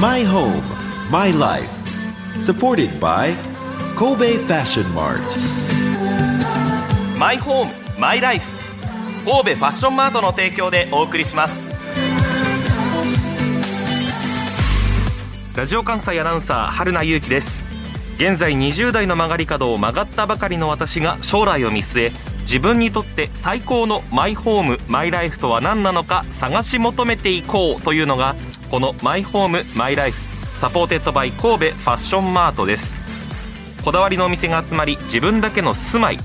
My home, my life. Supported by Kobe Fashion Mart. マイホームマイライフ神戸ファッションマートの提供でお送りしますラジオ関西アナウンサー春名優希です現在20代の曲がり角を曲がったばかりの私が将来を見据え自分にとって最高のマイホームマイライフとは何なのか探し求めていこうというのがこのマイホームマイライフ supported by 神戸ファッションマートです。こだわりのお店が集まり自分だけの住まい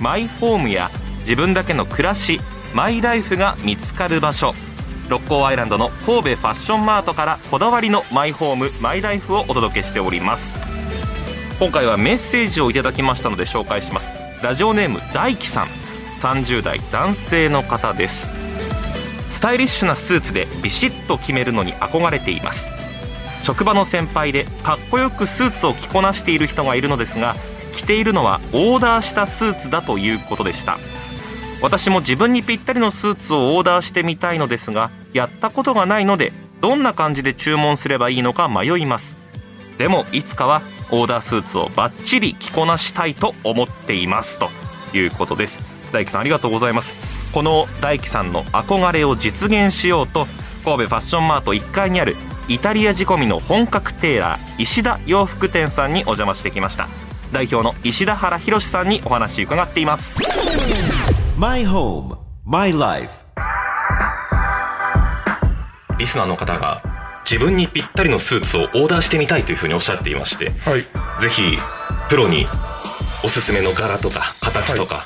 マイホームや自分だけの暮らしマイライフが見つかる場所。六甲アイランドの神戸ファッションマートからこだわりのマイホームマイライフをお届けしております。今回はメッセージをいただきましたので紹介します。ラジオネーム大輝さん。30代男性の方です。スタイリッシュなスーツでビシッと決めるのに憧れています。職場の先輩でかっこよくスーツを着こなしている人がいるのですが着ているのはオーダーしたスーツだということでした。私も自分にぴったりのスーツをオーダーしてみたいのですがやったことがないのでどんな感じで注文すればいいのか迷います。でもいつかはオーダースーツをバッチリ着こなしたいと思っています。ということです。大樹さんありがとうございます。この大樹さんの憧れを実現しようと神戸ファッションマート1階にあるイタリア仕込みの本格テーラー石田洋服店さんにお邪魔してきました。代表の石田原博さんにお話伺っています。My home, my life. リスナーの方が自分にぴったりのスーツをオーダーしてみたいというふうにおっしゃっていましてはい。ぜひプロにおすすめの柄とか形とか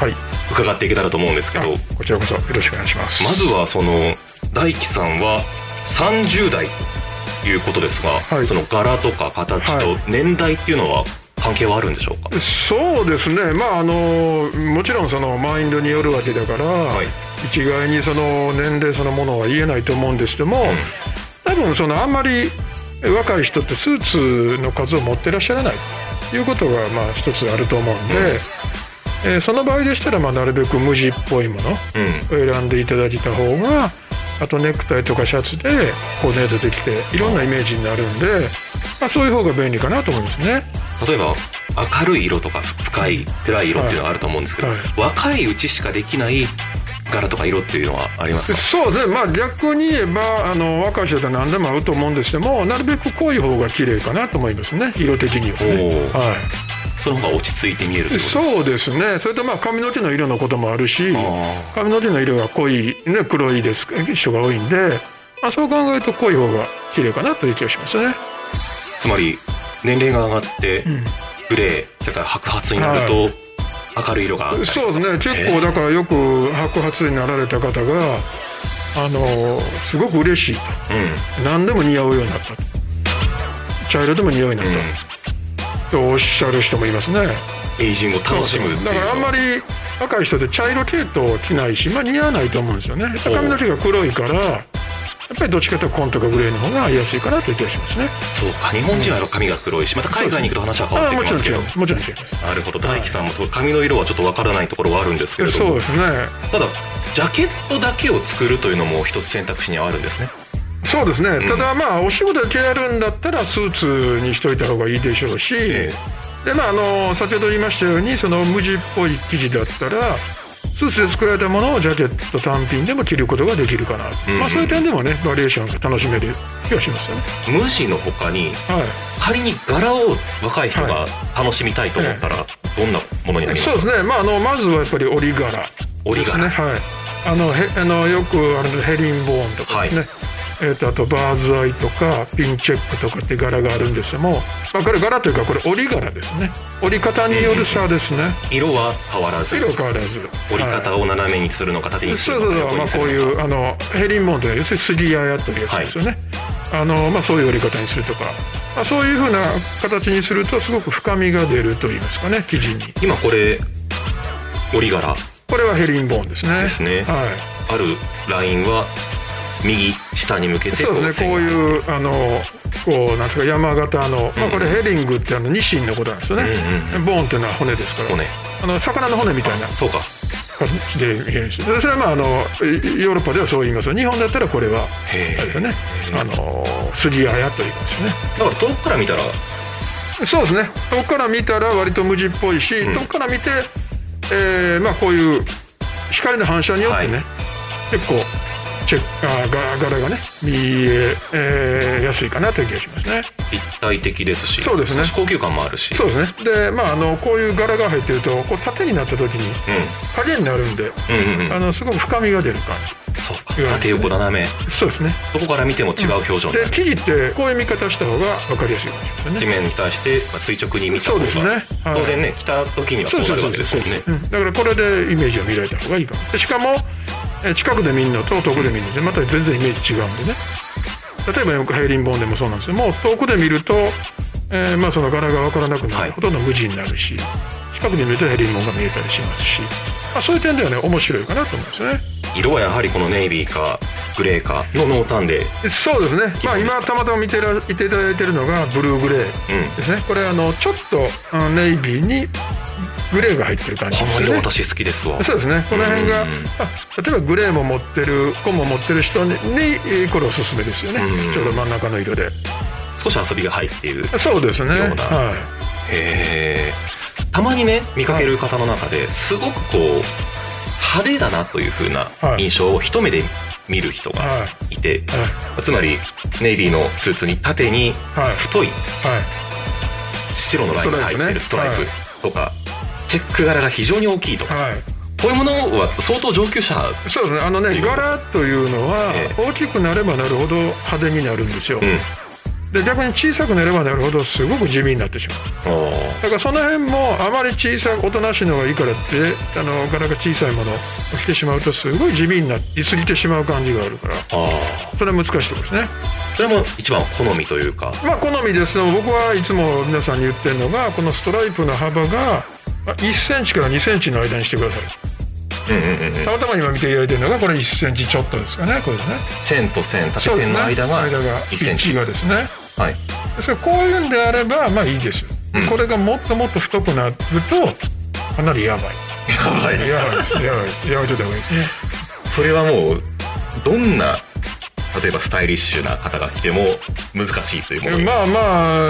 はい伺っていけたらと思うんですけど、あこちらこそよろしくお願いします。まずはその大樹さんは30代ということですが、はい。その柄とか形とは年代っていうのは関係はあるんでしょうか、そうですね。まああのもちろんそのマインドによるわけだから、はい。一概にその年齢そのものは言えないと思うんですけども、多分そのあんまり若い人ってスーツの数を持ってらっしゃらないということがまあ一つあると思うんで、えーその場合でしたらまあなるべく無地っぽいものうん。を選んでいただいた方があとネクタイとかシャツでコーディネートできていろんなイメージになるんで、まあ、そういう方が便利かなと思いますね。例えば明るい色とか深い暗い色っていうのがあると思うんですけど、はい若いうちしかできない柄とか色っていうのはありますか？そうです。ね、まあ、逆に言えばあの若い人だったら何でも合うと思うんですけどもなるべく濃い方が綺麗かなと思いますね。色的にはね、はその方が落ち着いて見えるといい、うそうですね。それとまあ髪の毛の色のこともあるしあ髪の毛の色が濃い、ね、黒いです人が多いんで、まあ、そう考えると濃い方が綺麗かなという気がしますね。つまり年齢が上がってん。グレーそれから白髪になると明るい色がそうですね。結構だからよく白髪になられた方があのすごく嬉しいと。うん。何でも似合うようになったと。茶色でも似合うようになった、とおっしゃる人もいますね。エイジングを楽しむっていうだからあんまり若い人で茶色系統着ないし、まあ、似合わないと思うんですよね。髪の毛が黒いからやっぱりどっちかというと紺とかグレーの方が合いやすいかなという気がしますね。そうか日本人は髪が黒いしまた海外に行くと話は変わってああもちろんきますけどもちろん違いますなるほど大樹さんもそう髪の色はちょっとわからないところはあるんですけれども。そうですね。ただジャケットだけを作るというのも一つ選択肢にはあるんですねそうですね、ただまあお仕事だけやるんだったらスーツにしといた方がいいでしょうし、えでまああの先ほど言いましたようにその無地っぽい生地だったらスーツで作られたものをジャケット単品でも着ることができるかな、うんまあ、そういう点でもねバリエーションが楽しめる気がしますよね。無地の他にはい仮に柄を若い人が楽しみたいと思ったらどんなものになりますか？そうですね、まあ、あのまずはやっぱり折り柄ですね、折り柄。はい、あのへあのよくあるヘリンボーンとかですね、えー、とあとバーズアイとかピンチェックとかって柄があるんですけども、まあ、これ柄というかこれ折り柄ですね。折り方による差ですね。色は変わらず。色変わらず。折りはい方を斜めにするのか縦にすそうるそうそう、まあ、こうるのか。いうあのヘリンボーンというのは要するに杉屋やというやつですよね、あのまあ、そういう折り方にするとか、まあ、そういうふうな形にするとすごく深みが出ると言いますかね生地に。今これ折り柄。これはヘリンボーンですね。ですね。はい。あるラインは右下に向けてそうですね。こうういうあのこうなんですか山形の、まあ、これヘリングってあのニシンのことなんですよね、うんうんボーンっていうのは骨ですから。骨。あの魚の骨みたいな。そうか。でそれはまああのヨーロッパではそう言いますよ。日本だったらこれはあへれよね。あの杉あやというすね。だから遠くから見たら。そうですね。遠くから見たら割と無地っぽいし、うん。遠くから見て、えーまあ、こういう光の反射によってね、はい。結構チェックあ柄柄がね見ええーやすいかなという気がしますね。立体的ですしそうですね。高級感もあるし。そうですね。でまああのこういう柄が入ってるとこう縦になった時に影になるんで、うんうんうん。うんあのすごく深みが出る感そうか。縦横斜め。じそうですね。どこから見ても違う表情になる。で生地ってこういう見方した方が分かりやすいかもしれないですね。地面に対してまあ垂直に見た方が。そうですね。はい。当然ね来た時にはそうなるわけですもんね。うん。だからこれでイメージを見られた方がいいかも。でしかもえ近くで見るのと遠くで見るのでまた全然イメージ違うんでね。例えばよくヘイリンボーンでもそうなんですけども遠くで見ると、えーまあその柄が分からなくなる。ほとんど無地になるし、近くで見るとヘイリンボーンが見えたりしますし、まあ、そういう点ではね面白いかなと思うんですよね。色はやはりこのネイビーかグレーか。の濃淡で。そうですね、まあ、今たまたま見てら見ていただいてるのがブルーグレーですね。これあのちょっとネイビーにグレーが入ってる感じこのですよね。色私好きですわ。そうですね。この辺が、うん。あ例えばグレーも持ってる紺も持ってる人にこれおすすめですよね、うん。ちょうど真ん中の色で。少し遊びが入っているそうですね。ような。はい。へえたまにね見かける方の中ですごくこう派手だなという風なはい。印象を一目で見る人がはい。て、はい。つまりネイビーのスーツに縦にはい。太いはい。白のラインが入ってるストライプとか、チェック柄が非常に大きいと。か、はい。こういうものは相当上級者そうですね。あのね柄というのはえ。大きくなればなるほど派手になるんですよ、うんで逆に小さくなればなるほどすごく地味になってしまう。だからその辺もあまり小さくおとなしいのがいいからってあの柄が小さいものを着てしまうとすごい地味になりすぎてしまう感じがあるからあそれは難しいところですね。ーそれも一番好みというか。まあ好みです。けど僕はいつも皆さんに言ってるのがこのストライプの幅が1センチから2センチの間にしてください。うんうんたまたま今見ていただいてるのがこれ1センチちょっとですかね。これですね。線と線縦線の間が間が1センチ。1がですねはい。ですからこういうんであればまあいいです、うん。これがもっともっと太くなるとかなりやばい。やばい。やばいやばいやめといた方がいいですね。それはもうどんな例えばスタイリッシュな方が来ても難しいというものに。まあまあ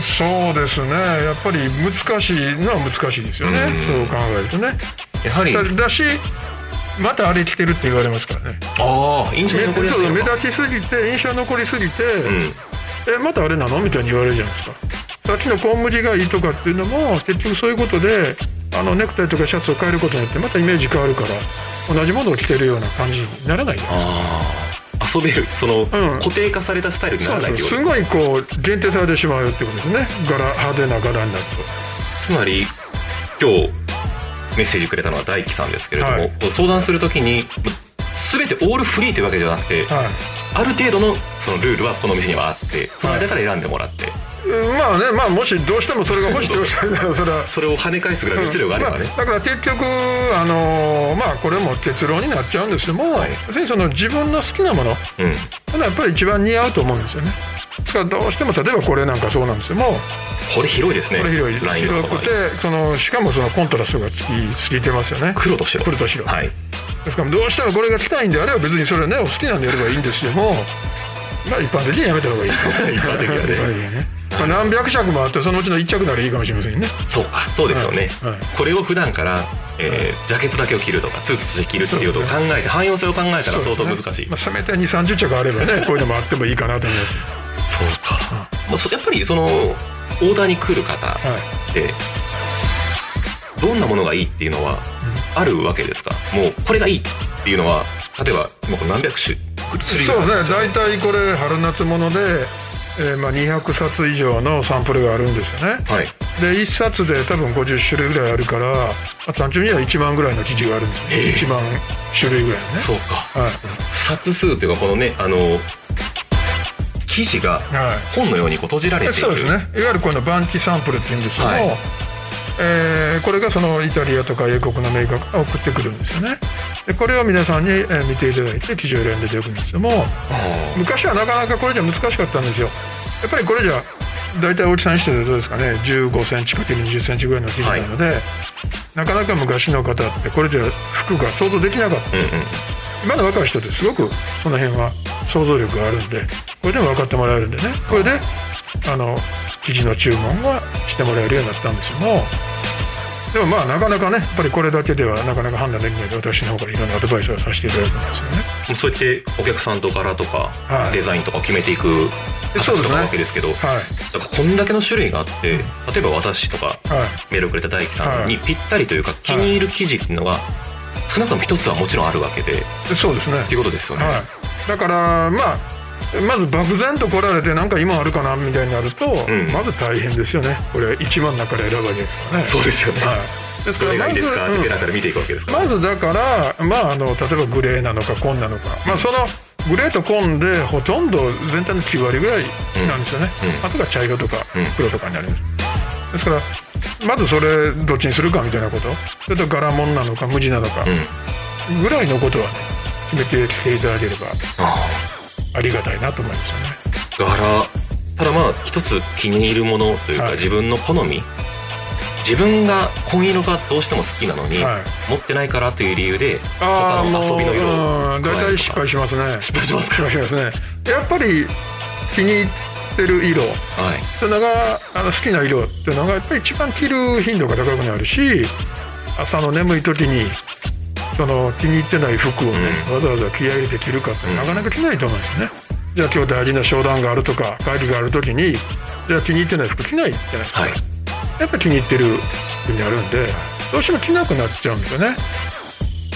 そうですね。やっぱり難しいのは難しいですよね、うん。そう考えるとね。やはり。だだしまたあれ着てるって言われますからね。ああ印象残りやすいすぎて印象残りすぎて、うんえまたあれなのみたいに言われるじゃないですか。さっきのコンム地がいいとかっていうのも結局そういうことであのネクタイとかシャツを変えることによってまたイメージ変わるから同じものを着てるような感じにならないじゃないですか。ああ遊べる。その、ん。固定化されたスタイルにならないというすごいこう限定されてしまうってことですね。柄派手な柄になるつまり今日メッセージくれたのは大樹さんですけれども、はい。相談するときに全てオールフリーというわけじゃなくて、とはい。ある程度のそのルールはこの店にはあってその間から選んでもらって、うんまあねまあもしどうしてもそれが欲しいとおっしゃるならそれはそれを跳ね返すぐらい熱量があればね、まあ、だから結局あのーまあこれも結論になっちゃうんですけども、はい。要するにその自分の好きなもの。うん。やっぱり一番似合うと思うんですよねですからどうしても例えばこれなんかそうなんですけどもこれ広いですね。これ広い。ラインの幅広くてそのしかもそのコントラストがつきついてますよね。黒と白。黒と白。はい。ですからどうしてもこれが着たいんであれば別にそれはねお好きなんでやればいいんですけどもまあ一般的にやめた方がいい。一般的にはね。ねまあ、何百着もあってそのうちの一着ならいいかもしれませんね。そうか。そうですよね、はい。はい。これを普段から、えージャケットだけを着るとかスーツとして着るっていうことを考えて汎用性を考えたら相当難しい。そう,、まあ、せめて2 3 0着あればねこういうのもあってもいいかなと思いますか、まあそやっぱりそのオーダーに来る方はい。ってどんなものがいいっていうのはあるわけですか？もうこれがいいっていうのは例えばもう何百種種類そうね。大体これ春夏物で、えーまあ、200冊以上のサンプルがあるんですよね。はい。で1冊で多分50種類ぐらいあるから、まあ、単純には1万ぐらいの生地があるんですよ、ええ。1万種類ぐらいのね。そうか。はい。冊数というかこのねあの生地がはい。本のようにこう閉じられている。そうですね。いわゆるこのバンキサンプルっていうんですけども、はい。えーこれがそのイタリアとか英国のメーカーが送ってくるんですよね。でこれを皆さんに、えー見ていただいて生地を選んでいただくんですけどもあ昔はなかなかこれじゃ難しかったんですよ。やっぱりこれじゃ大体大きさにしてどうですかね。1 5センチかける2 0センチぐらいの生地なので、なかなか昔の方ってこれじゃ服が想像できなかった。うんうん。今の若い人ってすごくその辺は想像力があるんでこれでも分かってもらえるんでね。これであの生地の注文がしてもらえるようになったんですけどもでもまあなかなかねやっぱりこれだけではなかなか判断できないので私の方からいろんなアドバイスをさせていただいてますよね。もうそうやってお客さんと柄とかはい。デザインとかを決めていく形とかなわけですけどはい。だからこんだけの種類があって例えば私とかはい。メールをくれた大樹さんにぴったりというか気に入る生地っていうのが少なくとも一つはもちろんあるわけでそうですね。ていうことですよね、はい、だからまあまず漠然と来られてなんか今あるかなみたいになると、ん。まず大変ですよね。これ1万の中から選ばれるからね。そうですよね、はい、ですどれがいいですか？ってうんペラペラ見ていくわけですから、まずだから、まあ、あの例えばグレーなのか紺なのか、まあ、そのグレーと紺でほとんど全体の9割ぐらいなんですよね、うん。あとが茶色とかうん。黒とかになります、ですからまずそれどっちにするかみたいなこと。それと柄物なのか無地なのかうん。ぐらいのことはね決めてきていただければ。あありがたいなと思いますよね。あ柄。ただまあ一つ気に入るものというか、はい。自分の好み。自分が紺色がどうしても好きなのに、はい。持ってないからという理由で他の遊びの色をうん大体失敗しますね。失敗しますか？失敗しますね。やっぱり気に入ってる色。はい。っていうのがあの好きな色っていうのがやっぱり一番着る頻度が高くなるし朝の眠い時にその気に入ってない服をね、わざわざ気合い入れて着るかってなかなか着ないと思うんですよね、じゃあ今日大事な商談があるとか会議がある時にじゃあ気に入ってない服着ないじゃないですか、はい。やっぱ気に入ってる服になるんでどうしても着なくなっちゃうんですよね。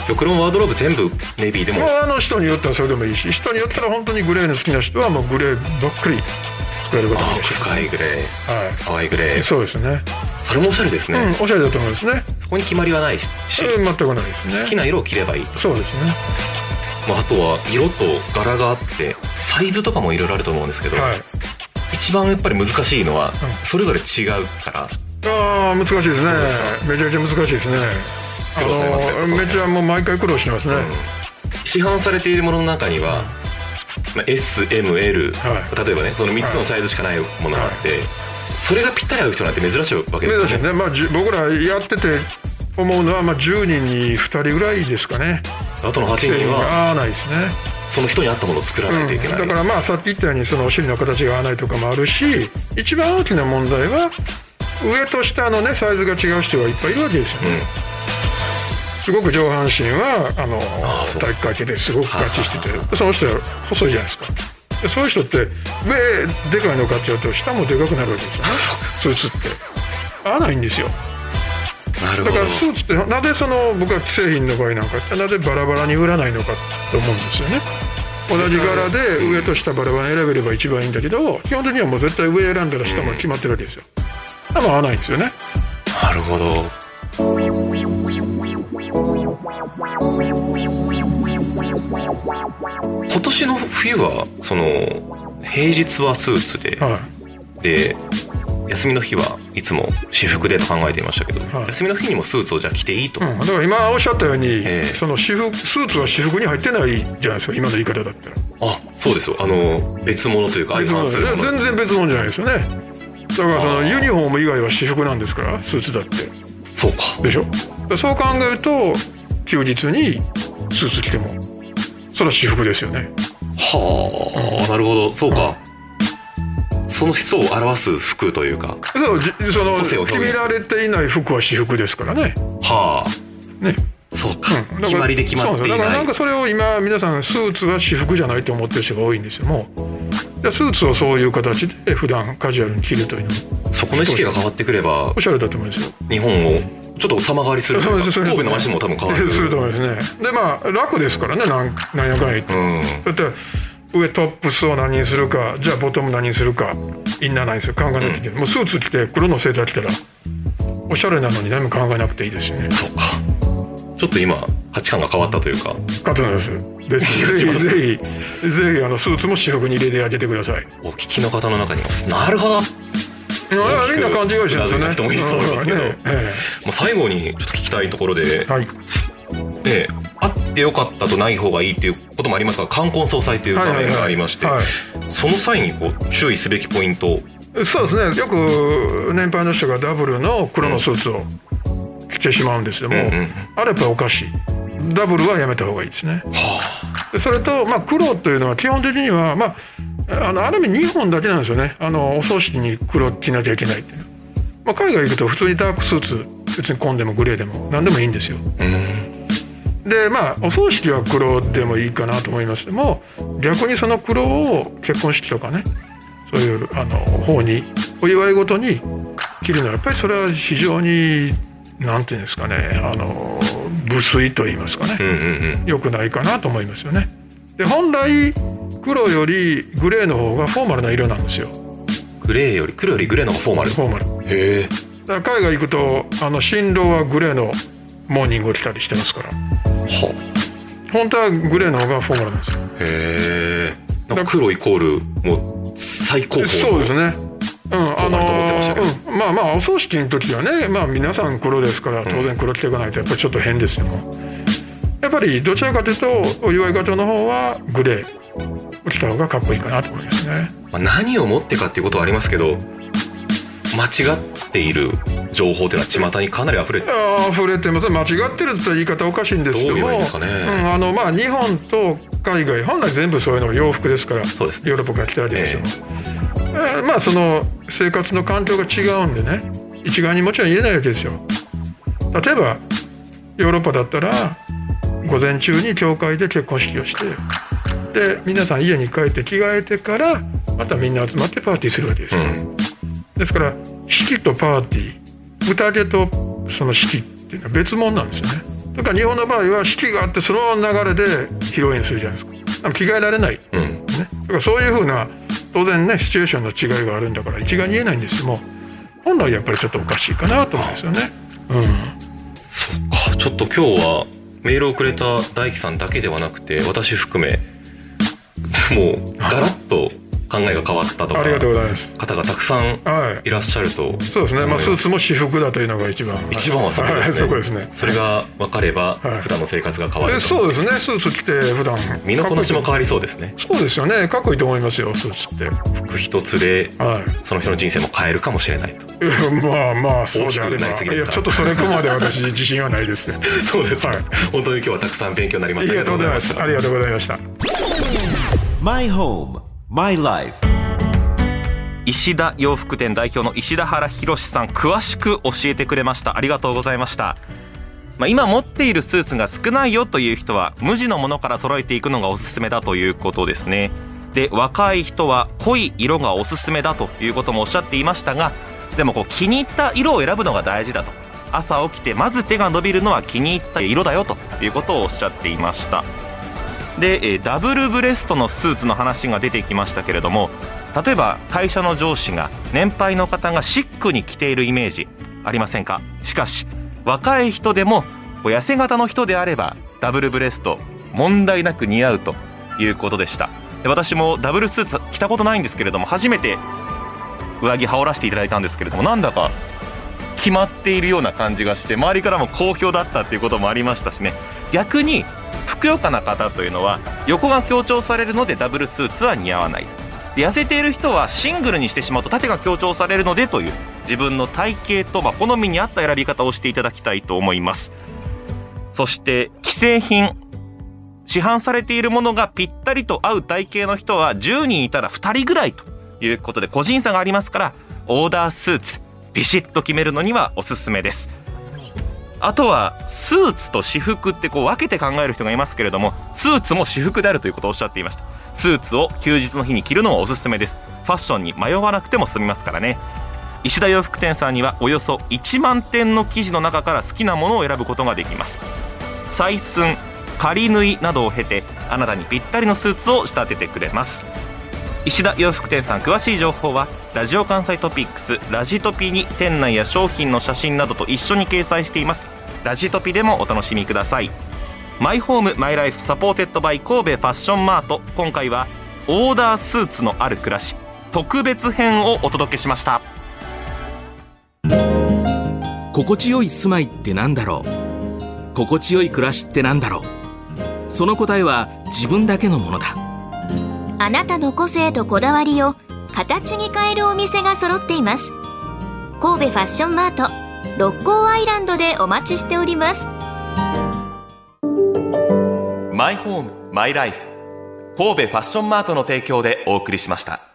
極論ワードローブ全部ネビーでも。もうあの人によってはそれでもいいし人によっては本当にグレーの好きな人はもうグレーばっかり作れることもあいいし。深いグレー。は淡いグレいー。そうですね。それもおしゃれですね、うんおしゃれだと思いますね。そこに決まりはないしうん全くないですね。好きな色を着ればいい、そうですね。まあ、あとは色と柄があってサイズとかもいろいろあると思うんですけど、はい。一番やっぱり難しいのはん。それぞれ違うから。ああ難しいですね。めちゃめちゃ難しいですね。あのめちゃもう毎回苦労してますね、市販されているものの中には、まあ、SML、はい。例えばねその3つのサイズしかないものがあって、それがぴったり合う人なんて珍しいわけですよね。珍しいね、まあ、僕らやってて思うのは、まあ、10人に2人ぐらいですかね。あとの8人は合わないですね。その人に合ったものを作らないといけない、うん、だからまあさっき言ったようにそのお尻の形が合わないとかもあるし一番大きな問題は上と下のねサイズが違う人がいっぱいいるわけですよ。ね、すごく上半身はあの体育会系ですごく合致しててその人は細いじゃないですか。でそういう人って上でかいの買っちゃうと下もでかくなるわけですよ。ねスーツって。合わないんですよだからスーツってなぜその僕は既製品の場合なんかってなぜバラバラに売らないのかと思うんですよね。同じ柄で上と下バラバラに選べれば一番いいんだけど基本的にはもう絶対上選んだら下も決まってるわけですよ。多分合わないんですよね。なるほど。今年の冬はその平日はスーツで、はで休みの日はいつも私服でと考えていましたけど、はい。休みの日にもスーツをじゃあ着ていいと、い、うん、だから今おっしゃったように、ええ。その私服スーツは私服に入ってないじゃないですか今の言い方だったら。あそうですよ。あの別物というか相反する全然別物じゃないですよね。だからそのユニフォーム以外は私服なんですからスーツだって。そうか。でしょ？そう考えると休日にスーツ着てもそれは私服ですよね。はあ、なるほど。そうか、その人を表す服というか。そうじその決められていない服は私服ですからね。はね。あそうか、うん。だから決まりで決まっていだからなんかそれを今皆さんスーツは私服じゃないと思ってる人が多いんですよもう。でスーツをそういう形で普段カジュアルに着るというのもそこの意識が変わってくればおしゃれだと思うんですよ。日本をちょっと様変わりするというか神戸の街も多分変わる。すると思いますね。でまあ楽ですからねなんなんやかんや言って。うん。だって上トップスを何にするかじゃあボトム何にするかインナー何にするか考えなきゃいけない、もうスーツ着て黒のセーター着たらおしゃれなのに何も考えなくていいですよね。そうか。ちょっと今価値観が変わったというか。カトナです。です。ぜひぜひぜひあのスーツも私服に入れてあげてください。お聞きの方の中にもなるほど。みんな勘違いしてるんですよね。いた人もいると思いますけど。うんねえう最後にちょっと聞きたいところでえ、はいね、あってよかったとない方がいいっていうこともありますが冠婚葬祭という場面がありまして、その際にこう注意すべきポイントそうですね。よく年配の人がダブルの黒のスーツを着てしまうんですけども、うんうん。あれやっぱおかしい。ダブルはやめた方がいいですね。でそれと、まあ、黒というのは基本的には、まあ、あのある意味2本だけなんですよね。あのお葬式に黒着なきゃいけないっていう。まあ、海外行くと普通にダークスーツ別に紺でもグレーでも何でもいいんですよ。うんでまあお葬式は黒でもいいかなと思います。けども逆にその黒を結婚式とかねそういうあの方にお祝いごとに着るのはやっぱりそれは非常になんていうんですかねあの無粋と言いますかね。うんうんうん。良くないかなと思いますよね。で本来黒よりグレーの方がフォーマルな色なんですよ。グレーより黒よりグレーの方がフォーマル。フォーマル。へえだから海外行くとあの新郎はグレーのモーニングを着たりしてますから。は本当はグレーの方がフォーマルなんですよ。へえ。黒イコールもう最高峰のそうですね。うん、あフォーうん、まあまあお葬式の時はね、まあ皆さん黒ですから当然黒着ていかないとやっぱりちょっと変ですよ。やっぱりどちらかというとお祝い方の方はグレーを着た方がかっこいいかなと思いますね。まあ、何をもってかっていうことはありますけど間違っている情報っていうのは巷にかなり溢れてああ溢れてます。間違ってるって言い方おかしいんですけども。あのまあ日本と海外本来全部そういうのは洋服ですからそうですね。ヨーロッパから来たわけですよ、えーまあその生活の環境が違うんでね一概にもちろん言えないわけですよ。例えばヨーロッパだったら午前中に教会で結婚式をしてで皆さん家に帰って着替えてからまたみんな集まってパーティーするわけですよ、うん。ですから式とパーティー宴とその式っていうのは別物なんですよね。だから日本の場合は式があってその流れで披露宴するじゃないですか。か着替えられない、ね、うんだからそういうふうな当然ねシチュエーションの違いがあるんだから一概に言えない。んですけども本来やっぱりちょっとおかしいかなと思うんですよね。うん。そっか。ちょっと今日はメールをくれた大樹さんだけではなくて私含め。もうガラッと考えが変わったとかありがとうございます。方がたくさんはい。いらっしゃるとそうですね、まあ、スーツも私服だというのが一番。一番はそこですね,、はいそこですね。それが分かればはい。普段の生活が変わると、えそうですね。スーツ着て普段。身のこなしも変わりそうですね。そうですよね。かっこいいと思いますよスーツって。服一つではい。その人の人生も変えるかもしれないと。まあまあそうであれ大きくないですか。やちょっとそれこまで私 自信はないです。ねそうですか、はい。本当に今日はたくさん勉強になりました。ありがとうございました。ありがとうございました。My home, my life. 石田洋服店代表の石田原博さん詳しく教えてくれました。ありがとうございました。まあ、今持っているスーツが少ないよという人は無地のものから揃えていくのがおすすめだということですね。で若い人は濃い色がおすすめだということもおっしゃっていましたがでもこう気に入った色を選ぶのが大事だと。朝起きてまず手が伸びるのは気に入った色だよということをおっしゃっていました。でえダブルブレストのスーツの話が出てきましたけれども例えば会社の上司が年配の方がシックに着ているイメージありませんか？しかし若い人でも痩せ型の人であればダブルブレスト問題なく似合うということでした。で私もダブルスーツ着たことないんですけれども初めて上着羽織らせていただいたんですけれどもなんだか決まっているような感じがして周りからも好評だったっていうこともありましたしね。逆にふくよかな方というのは横が強調されるのでダブルスーツは似合わない。痩せている人はシングルにしてしまうと縦が強調されるのでという自分の体型とま好みに合った選び方をしていただきたいと思います。そして既製品市販されているものがぴったりと合う体型の人は10人いたら2人ぐらいということで個人差がありますからオーダースーツビシッと決めるのにはおすすめです。あとはスーツと私服ってこう分けて考える人がいますけれどもスーツも私服であるということをおっしゃっていました。スーツを休日の日に着るのはおすすめです。ファッションに迷わなくても済みますからね。石田洋服店さんにはおよそ1万点の生地の中から好きなものを選ぶことができます。採寸仮縫いなどを経てあなたにぴったりのスーツを仕立ててくれます。石田洋服店さん詳しい情報はラジオ関西トピックスラジトピに店内や商品の写真などと一緒に掲載しています。ラジトピでもお楽しみください。マイホームマイライフ supported by 神戸ファッションマート今回はオーダースーツのある暮らし特別編をお届けしました。心地よい住まいってなんだろう？心地よい暮らしってなんだろう？その答えは自分だけのものだ。あなたの個性とこだわりを形に変えるお店が揃っています。神戸ファッションマート六甲アイランドでお待ちしております。マイホームマイライフ神戸ファッションマートの提供でお送りしました。